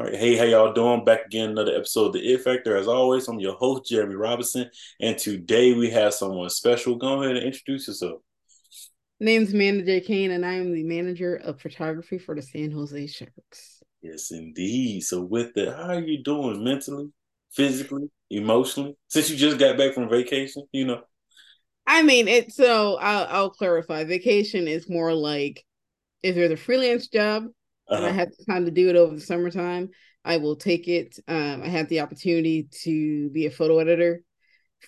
All right, hey, how y'all doing? Back again, another episode of the It Factor. As always, I'm your host, Jeremy Robinson, and today we have someone special. Go ahead and introduce yourself. Name's Amanda J. Cain, and I am the manager of photography for the San Jose Sharks. Yes, indeed. So, with that, how are you doing mentally, physically, emotionally? Since you just got back from vacation, you know. I mean, it. So I'll, I'll clarify. Vacation is more like if there's a freelance job uh-huh. and I uh-huh. have time to do it over the summertime, I will take it. Um, I had the opportunity to be a photo editor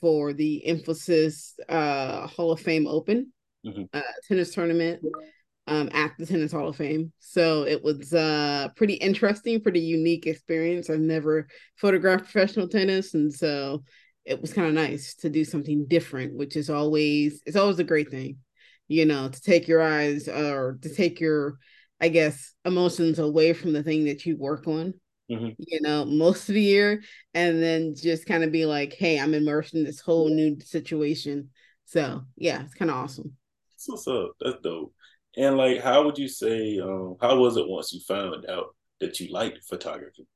for the Infosys uh, Hall of Fame Open mm-hmm. uh, tennis tournament um, at the Tennis Hall of Fame. So it was uh, pretty interesting, pretty unique experience. I've never photographed professional tennis, and so it was kind of nice to do something different, which is always it's always a great thing, you know, to take your eyes or to take your I guess, emotions away from the thing that you work on, mm-hmm. you know, most of the year, and then just kind of be like, hey, I'm immersed in this whole new situation. So yeah, it's kind of awesome. That's what's up. That's dope. And like, how would you say, um, how was it once you found out that you liked photography?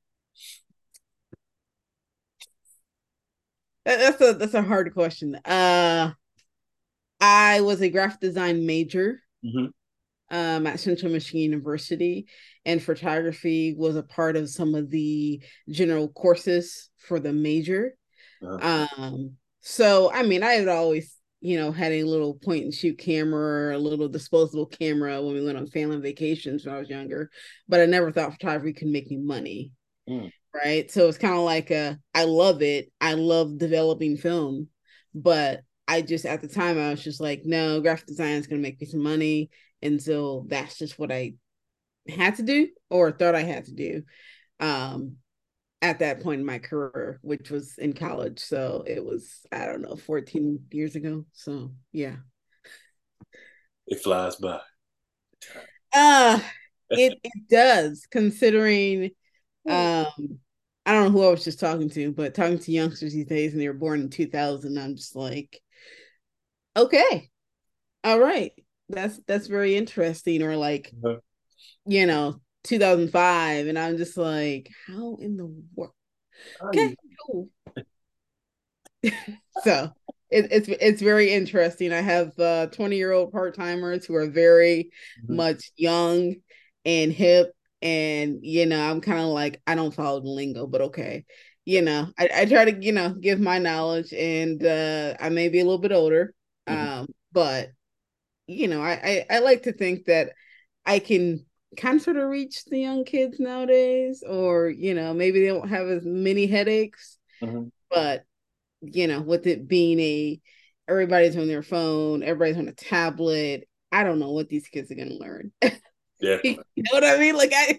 That's a that's a hard question. Uh, I was a graphic design major. Mm-hmm um, at Central Michigan University, and photography was a part of some of the general courses for the major. Uh-huh. Um, so I mean, I had always, you know, had a little point and shoot camera, or a little disposable camera when we went on family vacations when I was younger, but I never thought photography could make me money. Mm. Right. So it's kind of like a I love it. I love developing film, but I just at the time I was just like, no, graphic design is gonna make me some money and so that's just what i had to do or thought i had to do um at that point in my career which was in college. So it was i don't know 14 years ago. So yeah. It flies by. Uh it it does considering um I don't know who I was just talking to, but talking to youngsters these days and they were born in 2000, I'm just like, okay, all right that's that's very interesting or like uh-huh. you know 2005 and i'm just like how in the world okay cool so it, it's it's very interesting i have uh 20 year old part-timers who are very mm-hmm. much young and hip and you know i'm kind of like i don't follow the lingo but okay you know I, I try to you know give my knowledge and uh i may be a little bit older mm-hmm. um but you know, I, I, I like to think that I can kind of sort of reach the young kids nowadays, or you know, maybe they don't have as many headaches. Mm-hmm. But you know, with it being a everybody's on their phone, everybody's on a tablet. I don't know what these kids are gonna learn. Yeah, you know what I mean? Like I,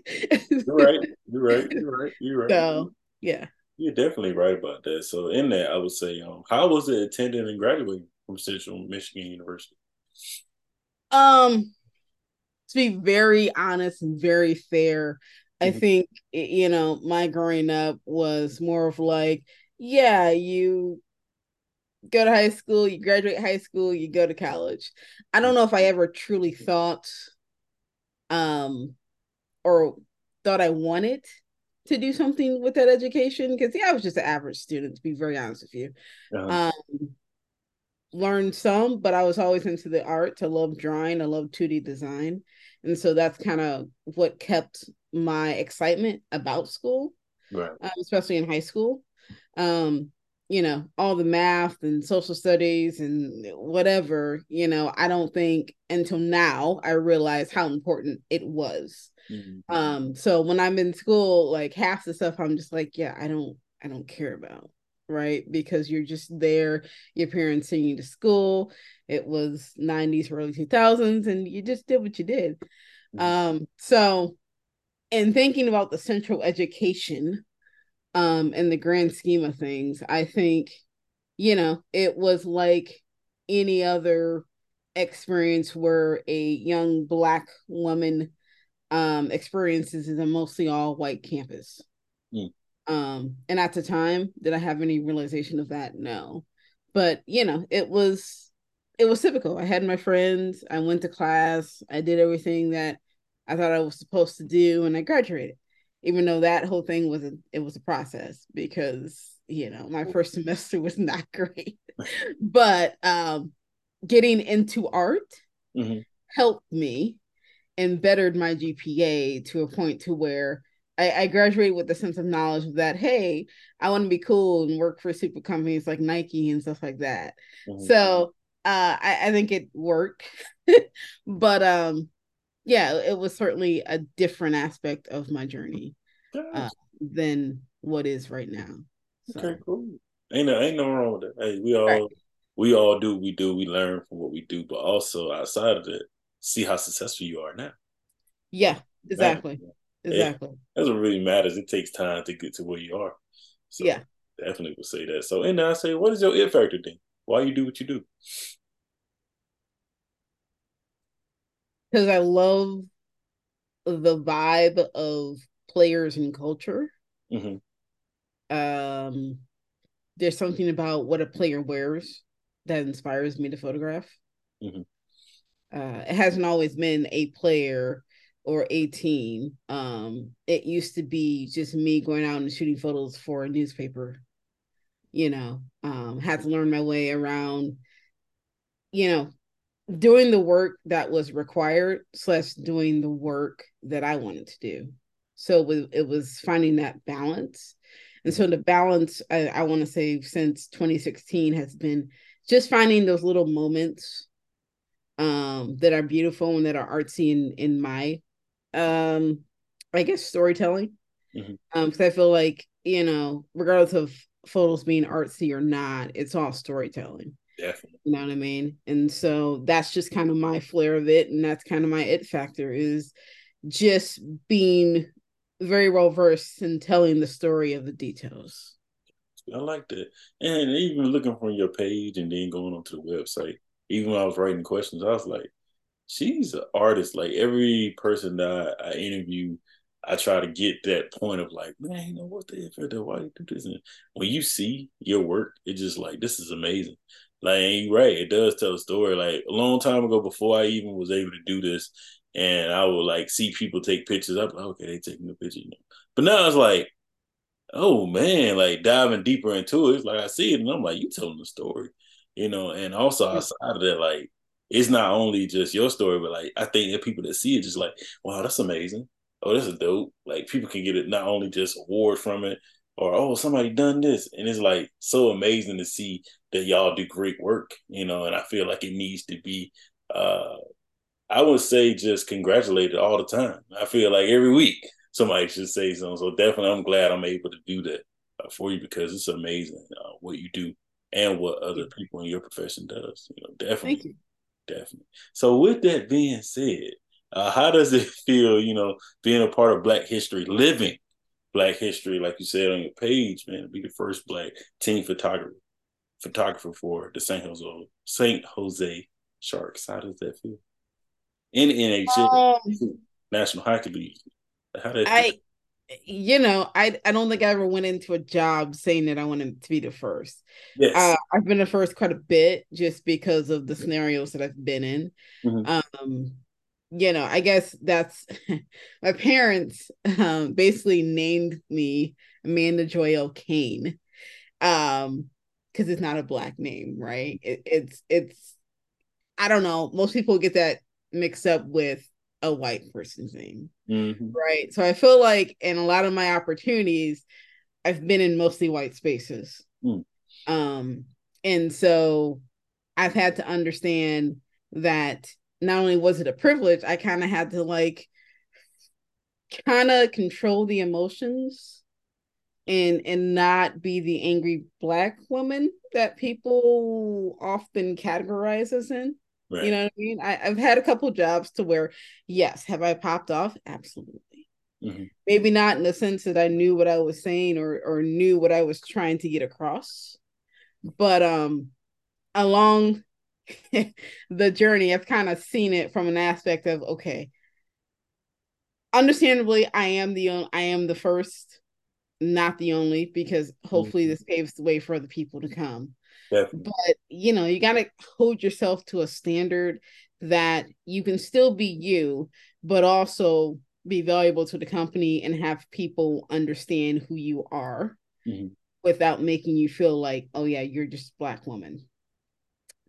you're right. You're right. You're right. You're right. So yeah, you're definitely right about that. So in that, I would say, um, how was it attending and graduating from Central Michigan University? Um, to be very honest and very fair, I mm-hmm. think you know my growing up was more of like, yeah, you go to high school, you graduate high school, you go to college. I don't know if I ever truly thought, um, or thought I wanted to do something with that education because yeah, I was just an average student to be very honest with you. Uh-huh. Um, learned some, but I was always into the art. I love drawing. I love 2D design. And so that's kind of what kept my excitement about school, right. um, especially in high school. Um, you know, all the math and social studies and whatever, you know, I don't think until now I realized how important it was. Mm-hmm. Um, so when I'm in school, like half the stuff I'm just like, yeah, I don't I don't care about right? Because you're just there, your parents sending you to school. It was 90s, early 2000s, and you just did what you did. Mm-hmm. Um, so in thinking about the central education um in the grand scheme of things, I think, you know, it was like any other experience where a young black woman um experiences is a mostly all white campus. Mm. Um, and at the time, did I have any realization of that? No. But you know, it was it was typical. I had my friends, I went to class, I did everything that I thought I was supposed to do, and I graduated. even though that whole thing was a, it was a process because you know my first semester was not great but um getting into art mm-hmm. helped me and bettered my gpa to a point to where I, I graduated with a sense of knowledge that hey i want to be cool and work for super companies like nike and stuff like that. Mm-hmm. so uh I, I think it worked. But um yeah it was certainly a different aspect of my journey uh, than what is right now. So. okay cool. Ain't no ain't no wrong with it. Hey we all right. we all do we do. We learn from what we do but also outside of it see how successful you are now. Yeah exactly exactly that's what really matters it takes time to get to where you are so yeah definitely would say that so and i say what is your it factor then why you do what you do because I love the vibe of players and culture. Mm-hmm. Um, there's something about what a player wears that inspires me to photograph. Mm-hmm. Uh, it hasn't always been a player or a team. Um, it used to be just me going out and shooting photos for a newspaper. You know, um, had to learn my way around. You know, doing the work that was required slash doing the work that I wanted to do. So it was, it was finding that balance. And so the balance, I, I want to say, since 2016 has been just finding those little moments um, that are beautiful and that are artsy in in my, um, I guess, storytelling. Because mm-hmm. um, I feel like you know, regardless of photos being artsy or not, it's all storytelling. Definitely. You know what I mean? And so that's just kind of my flair of it. And that's kind of my it factor is just being very well versed in telling the story of the details. I like that. And even looking from your page and then going onto the website, even when I was writing questions, I was like, she's an artist. Like every person that I, I interview, I try to get that point of like, man, you know what the f why you do this? And when you see your work, it's just like this is amazing. Like you right, it does tell a story. Like a long time ago, before I even was able to do this, and I would like see people take pictures. I'm like, okay, they taking a picture. But now it's like, oh man, like diving deeper into it. It's like I see it, and I'm like, you telling the story, you know. And also outside of that, like it's not only just your story, but like I think that people that see it just like, wow, that's amazing. Oh, this is dope. Like people can get it not only just award from it, or oh somebody done this. And it's like so amazing to see that y'all do great work you know and i feel like it needs to be uh i would say just congratulated all the time. I feel like every week somebody should say something. So definitely i'm glad i'm able to do that uh, for you because it's amazing uh, what you do and what other people in your profession does you know definitely definitely so with that being said uh, how does it feel you know being a part of black history living Black History, like you said on your page, man, to be the first Black team photographer photographer for the San Jose San Jose Sharks. How does that feel? In the NHL, um, National Hockey League. How did I? You know, I I don't think I ever went into a job saying that I wanted to be the first. Yes. I've been the first quite a bit just because of the scenarios that I've been in. Mm-hmm. Um, you know, I guess that's my parents um, basically named me Amanda Joy Cain um because it's not a black name, right? It, it's it's I don't know. Most people get that mixed up with a white person's name, mm-hmm. right? So I feel like in a lot of my opportunities, I've been in mostly white spaces, mm. um, and so I've had to understand that not only was it a privilege, I kind of had to like kind of control the emotions and and not be the angry black woman that people often categorize us in. Right. You know what I mean? I, have had a couple jobs to where, yes, have I popped off? Absolutely. Mm-hmm. Maybe not in the sense that I knew what I was saying or or knew what I was trying to get across, but um, along the journey, I've kind of seen it from an aspect of okay, understandably, I am the only I am the first, not the only, because hopefully mm-hmm. this paves the way for other people to come. Definitely. But you know, you gotta hold yourself to a standard that you can still be you, but also be valuable to the company and have people understand who you are mm-hmm. Without making you feel like, oh yeah, you're just black woman.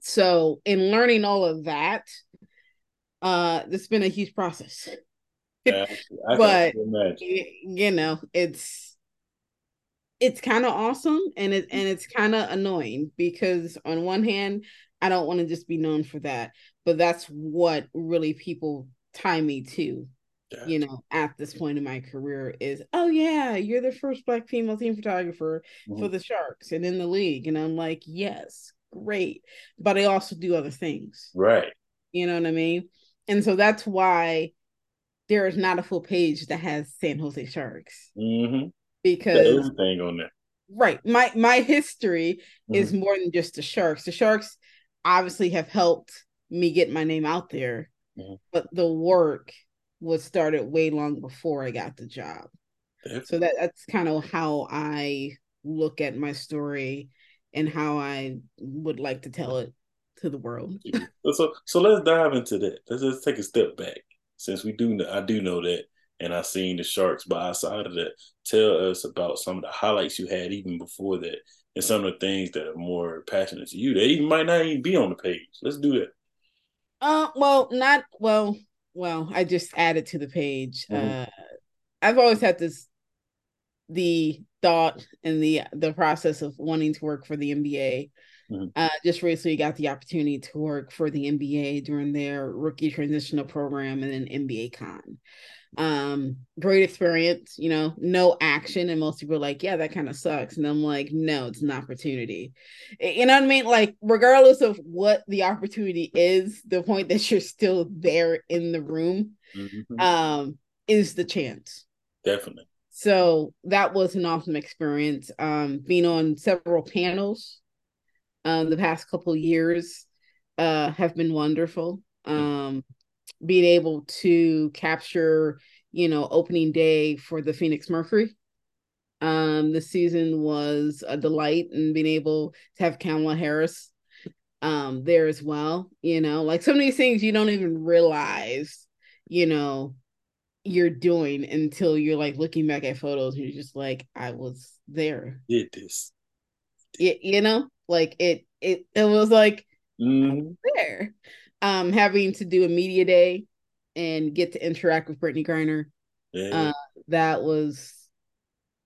So in learning all of that, uh, it's been a huge process. Yeah, but you know, it's it's kind of awesome and it and it's kind of annoying because on one hand, I don't want to just be known for that, but that's what really people tie me to yeah. you know, at this point in my career is, oh yeah, you're the first black female team photographer mm-hmm. for the Sharks and in the league. And I'm like, yes, great. But I also do other things. Right. You know what I mean? And so that's why there is not a full page that has San Jose Sharks. Mm-hmm. Because everything on there. Right. My my history mm-hmm. is more than just the Sharks. The Sharks obviously have helped me get my name out there. Mm-hmm. But the work was started way long before I got the job. So that that's kind of how I look at my story and how I would like to tell it to the world. so so let's dive into that. Let's just take a step back since we do know, I do know that and I've seen the sharks by our side of that. Tell us about some of the highlights you had even before that and some of the things that are more passionate to you. They even might not even be on the page. Let's do that. Uh well not well well, I just added to the page. Mm-hmm. Uh, I've always had this the thought and the the process of wanting to work for the NBA. Mm-hmm. Uh, just recently got the opportunity to work for the NBA during their rookie transitional program and then NBA Con um great experience you know no action. And most people are like yeah that kind of sucks. And i'm like no it's an opportunity. You know what i mean? Like regardless of what the opportunity is the point that you're still there in the room mm-hmm. um is the chance. Definitely. So that was an awesome experience. Um being on several panels um the past couple years uh have been wonderful. Um being able to capture, you know, opening day for the Phoenix Mercury. Um, the season was a delight and being able to have Kamala Harris um there as well. You know, like some of these things you don't even realize, you know, you're doing until you're like looking back at photos and you're just like, I was there. Did this. It, you know, like it it it was like mm. there um having to do a media day and get to interact with Brittney Griner. Yeah. Uh, that was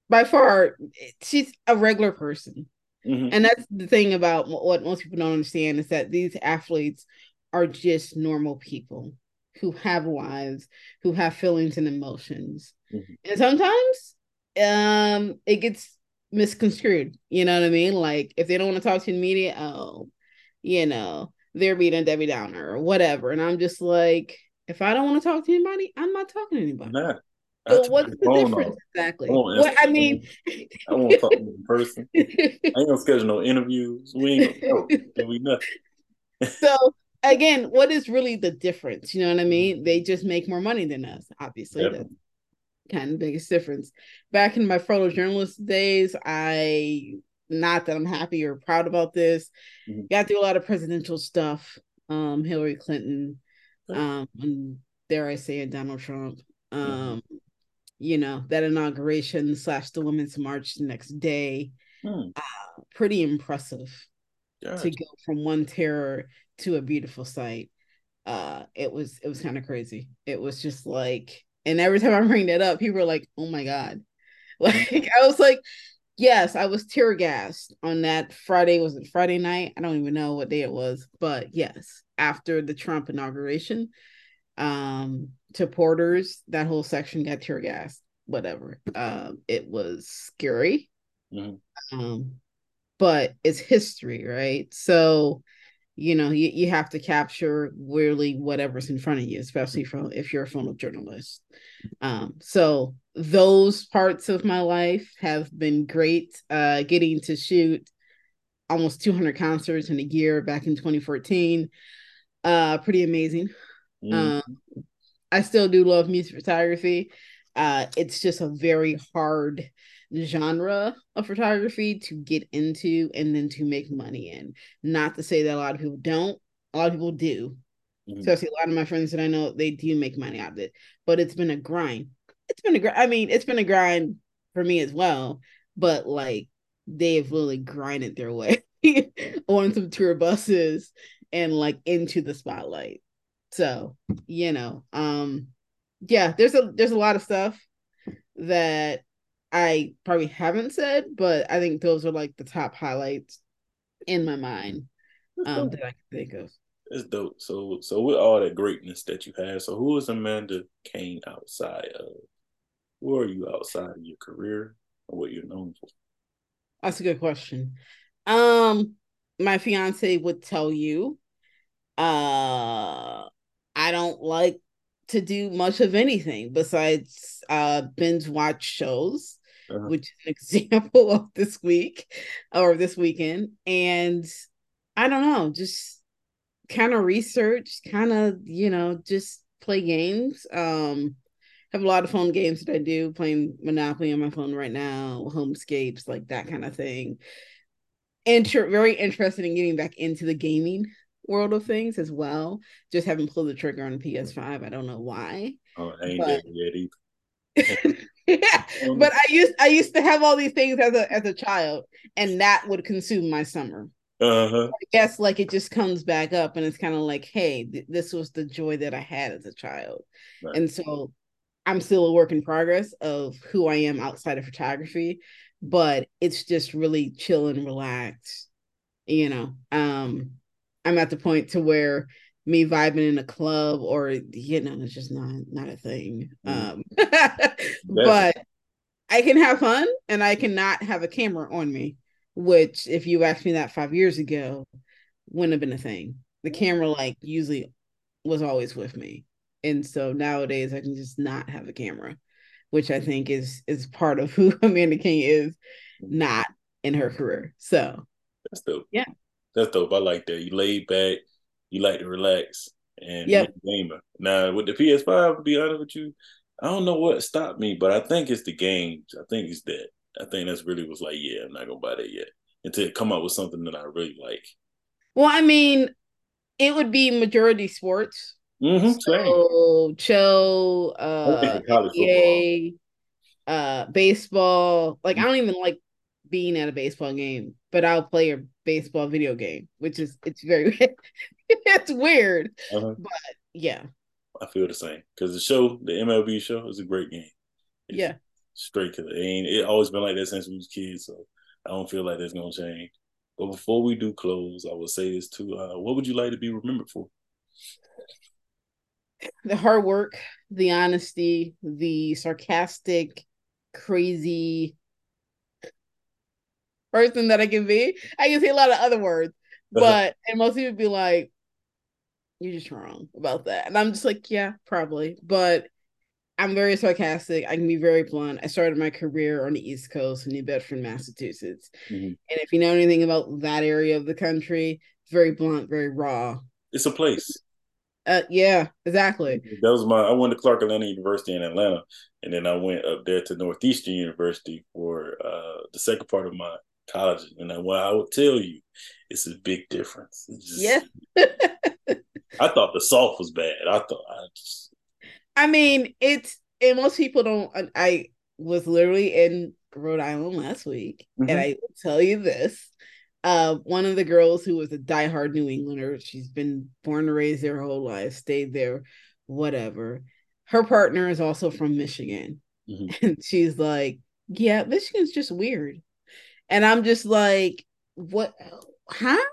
by far she's a regular person. Mm-hmm. And that's the thing about what most people don't understand is that these athletes are just normal people who have lives, who have feelings and emotions. Mm-hmm. And sometimes um it gets misconstrued. You know what I mean? Like if they don't want to talk to the media, oh, you know, they're being a Debbie Downer or whatever. And I'm just like, if I don't want to talk to anybody, I'm not talking to anybody. Nah, so what's the difference exactly? I, what, I mean, I won't talk to in person. I ain't gonna schedule no interviews. We ain't gonna we nothing. so again, what is really the difference? You know what I mean? They just make more money than us. Obviously, Definitely. that's kind of the biggest difference. Back in my photojournalist days, I not that I'm happy or proud about this. Mm-hmm. Got through a lot of presidential stuff. Um, Hillary Clinton, um, and dare I say it, Donald Trump. Mm-hmm. Um, mm-hmm. you know, that inauguration slash the Women's March the next day. Mm. Uh, pretty impressive to go from one terror to a beautiful sight. Uh, it was it was kind of crazy. It was just like, and every time I bring that up, people are like, "Oh my god!" Like I was like, yes, I was tear gassed on that Friday. Was it Friday night? I don't even know what day it was, but yes, after the Trump inauguration, um, to Porter's, that whole section got tear gassed. Whatever. Um, it was scary. Mm-hmm. Um, but it's history, right? So you know you, you have to capture really whatever's in front of you especially from if you're a photojournalist um so those parts of my life have been great uh getting to shoot almost 200 concerts in a year back in 2014 uh pretty amazing mm. um i still do love music photography uh it's just a very hard genre of photography to get into and then to make money in. Not to say that a lot of people don't, a lot of people do. Mm-hmm. So I see a lot of my friends that I know they do make money out of it, but it's been a grind. It's been a grind. I mean, it's been a grind for me as well, but like they've really grinded their way on some tour buses and like into the spotlight. So, you know, um yeah, there's a there's a lot of stuff that I probably haven't said, but I think those are like the top highlights in my mind um, that I can think of. It's dope. So, so with all that greatness that you have, so who is Amanda Cain outside of? Who are you outside of your career or what you're known for? That's a good question. Um, my fiance would tell you, uh, I don't like to do much of anything besides uh binge watch shows uh-huh. which is an example of this week or this weekend. And I don't know, just kind of research, kind of, you know, just play games. Um, have a lot of phone games that I do, playing Monopoly on my phone right now, Homescapes, like that kind of thing. Inter- very interested in getting back into the gaming world of things as well. Just haven't pulled the trigger on PS5. I don't know why. Oh, I ain't but... yet either. yeah, um, but I used I used to have all these things as a as a child, and that would consume my summer. Uh-huh. I guess like it just comes back up, and it's kind of like, hey, th- this was the joy that I had as a child, right. and so I'm still a work in progress of who I am outside of photography, but it's just really chill and relaxed. You know, um, I'm at the point to where me vibing in a club or you know it's just not not a thing mm. um but i can have fun and i cannot have a camera on me which if you asked me that five years ago wouldn't have been a thing the camera like usually was always with me and so nowadays i can just not have a camera which i think is is part of who amanda Cain is not in her career so that's dope yeah that's dope i like that you laid back you like to relax and gamer. Now with the PS5, to be honest with you, I don't know what stopped me, but I think it's the games. I think it's that. I think that's really was like, yeah, I'm not gonna buy that yet until it come up with something that I really like. Well, I mean, it would be majority sports. Mm-hmm, so chill, uh, NBA, uh, baseball. Like I don't even like being at a baseball game, but I'll play a baseball video game, which is it's very it's weird. Uh-huh. But yeah. I feel the same. Because the show, the MLB show, is a great game. It's yeah. Straight to the ain't it always been like that since we was kids, so I don't feel like that's gonna change. But before we do close, I will say this too. Uh, what would you like to be remembered for? The hard work, the honesty, the sarcastic, crazy person that I can be. I can say a lot of other words, but and most people be like, "You're just wrong about that," and I'm just like, "Yeah, probably," but. I'm very sarcastic. I can be very blunt. I started my career on the East Coast in New Bedford, Massachusetts. Mm-hmm. And if you know anything about that area of the country, it's very blunt, very raw. It's a place. Uh, yeah, exactly. That was my. I went to Clark Atlanta University in Atlanta, and then I went up there to Northeastern University for uh, the second part of my college. And what I would tell you, it's a big difference. Just, yeah. I thought the soft was bad. I thought I just. I mean, it's and most people don't. I was literally in Rhode Island last week, mm-hmm. and I will tell you this. Uh, one of the girls who was a diehard New Englander, she's been born and raised there her whole life, stayed there, whatever. Her partner is also from Michigan. Mm-hmm. And she's like, Yeah, Michigan's just weird. And I'm just like, what? Huh?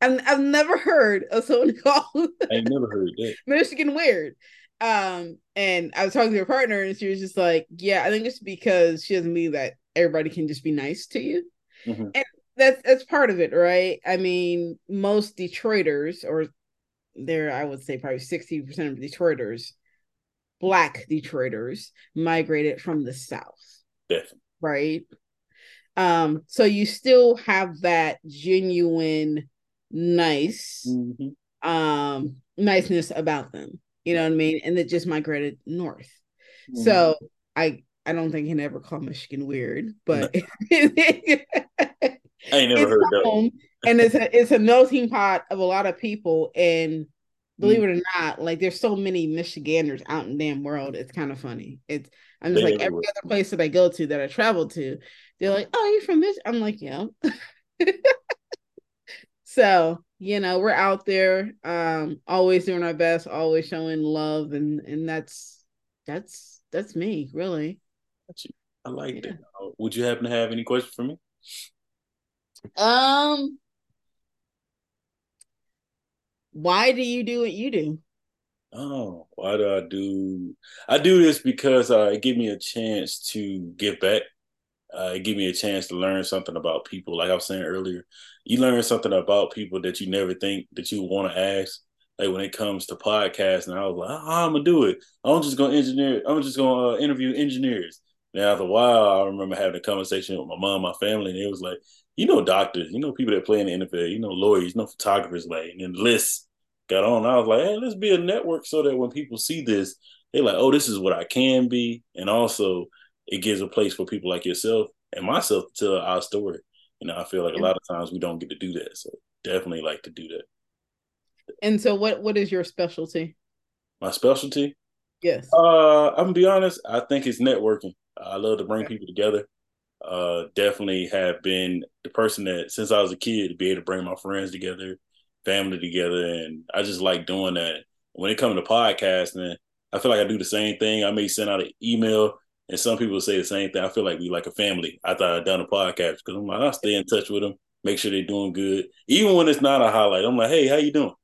I've, I've never heard of someone called I've never heard that. Michigan weird. Um, and I was talking to her partner, and she was just like, "Yeah, I think it's because she doesn't believe that everybody can just be nice to you." Mm-hmm. And that's that's part of it, right? I mean, most Detroiters, or there, I would say probably sixty percent of Detroiters, Black Detroiters, migrated from the South. Definitely. Right. Um, so you still have that genuine nice mm-hmm. um niceness about them. You know what I mean? And it just migrated north. Mm-hmm. So I I don't think he can ever call Michigan weird, but no. I ain't never heard that. and it's a it's a melting pot of a lot of people and believe it or not, like there's so many Michiganders out in the damn world. It's kind of funny. It's I'm just like every other place that I go to that I travel to, they're like, "Oh, you're from this?" I'm like, "Yeah." so you know, we're out there, um, always doing our best, always showing love, and and that's that's that's me, really. I like yeah. it. Uh, would you happen to have any questions for me? Um, why do you do what you do? Oh, why do I do? I do this because uh, it give me a chance to give back. Uh, it give me a chance to learn something about people. Like I was saying earlier, you learn something about people that you never think that you want to ask. Like when it comes to podcasts, and I was like, oh, I'm gonna do it. I'm just gonna engineer. I'm just gonna uh, interview engineers. Now after a while, I remember having a conversation with my mom, my family, and it was like, you know, doctors, you know, people that play in the NFL, you know, lawyers, you know, photographers, like, and lists got on. I was like, hey, let's be a network so that when people see this, they're like, oh, this is what I can be. And also, it gives a place for people like yourself and myself to tell our story. You know, I feel like a lot of times we don't get to do that. So definitely like to do that. And so, what what is your specialty? My specialty? Yes. Uh, I'm gonna be honest. I think it's networking. I love to bring people together. Uh, definitely have been the person that since I was a kid to be able to bring my friends together, family together, and I just like doing that. When it comes to podcasting, I feel like I do the same thing. I may send out an email, and some people say the same thing. I feel like we like a family. I thought I'd done a podcast because I'm like I stay in touch with them, make sure they're doing good, even when it's not a highlight. I'm like, hey, how you doing?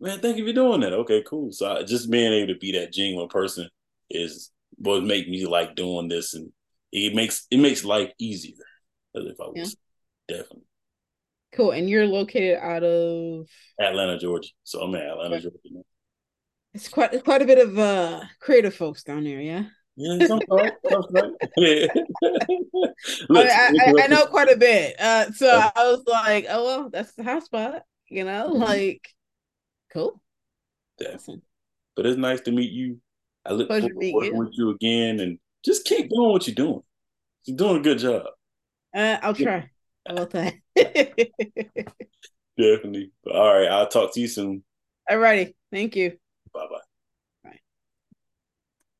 Man, thank you for doing that. Okay, cool. So I, just being able to be that genuine person is what make me like doing this, and it makes it makes life easier. As If I was yeah. definitely. Cool. And you're located out of Atlanta, Georgia. So I'm in Atlanta, Georgia now. It's quite quite a bit of uh creative folks down there, yeah. Yeah, sometimes, yeah. Look, I, I, I, know quite a bit. Uh, so I was like, oh well, that's the hot spot, you know, mm-hmm. like cool. Definitely. But it's nice to meet you. I look Pleasure forward to working you. with you again and just keep doing what you're doing. You're doing a good job. Uh, I'll try. I will that? Definitely. All right. I'll talk to you soon. All righty. Thank you.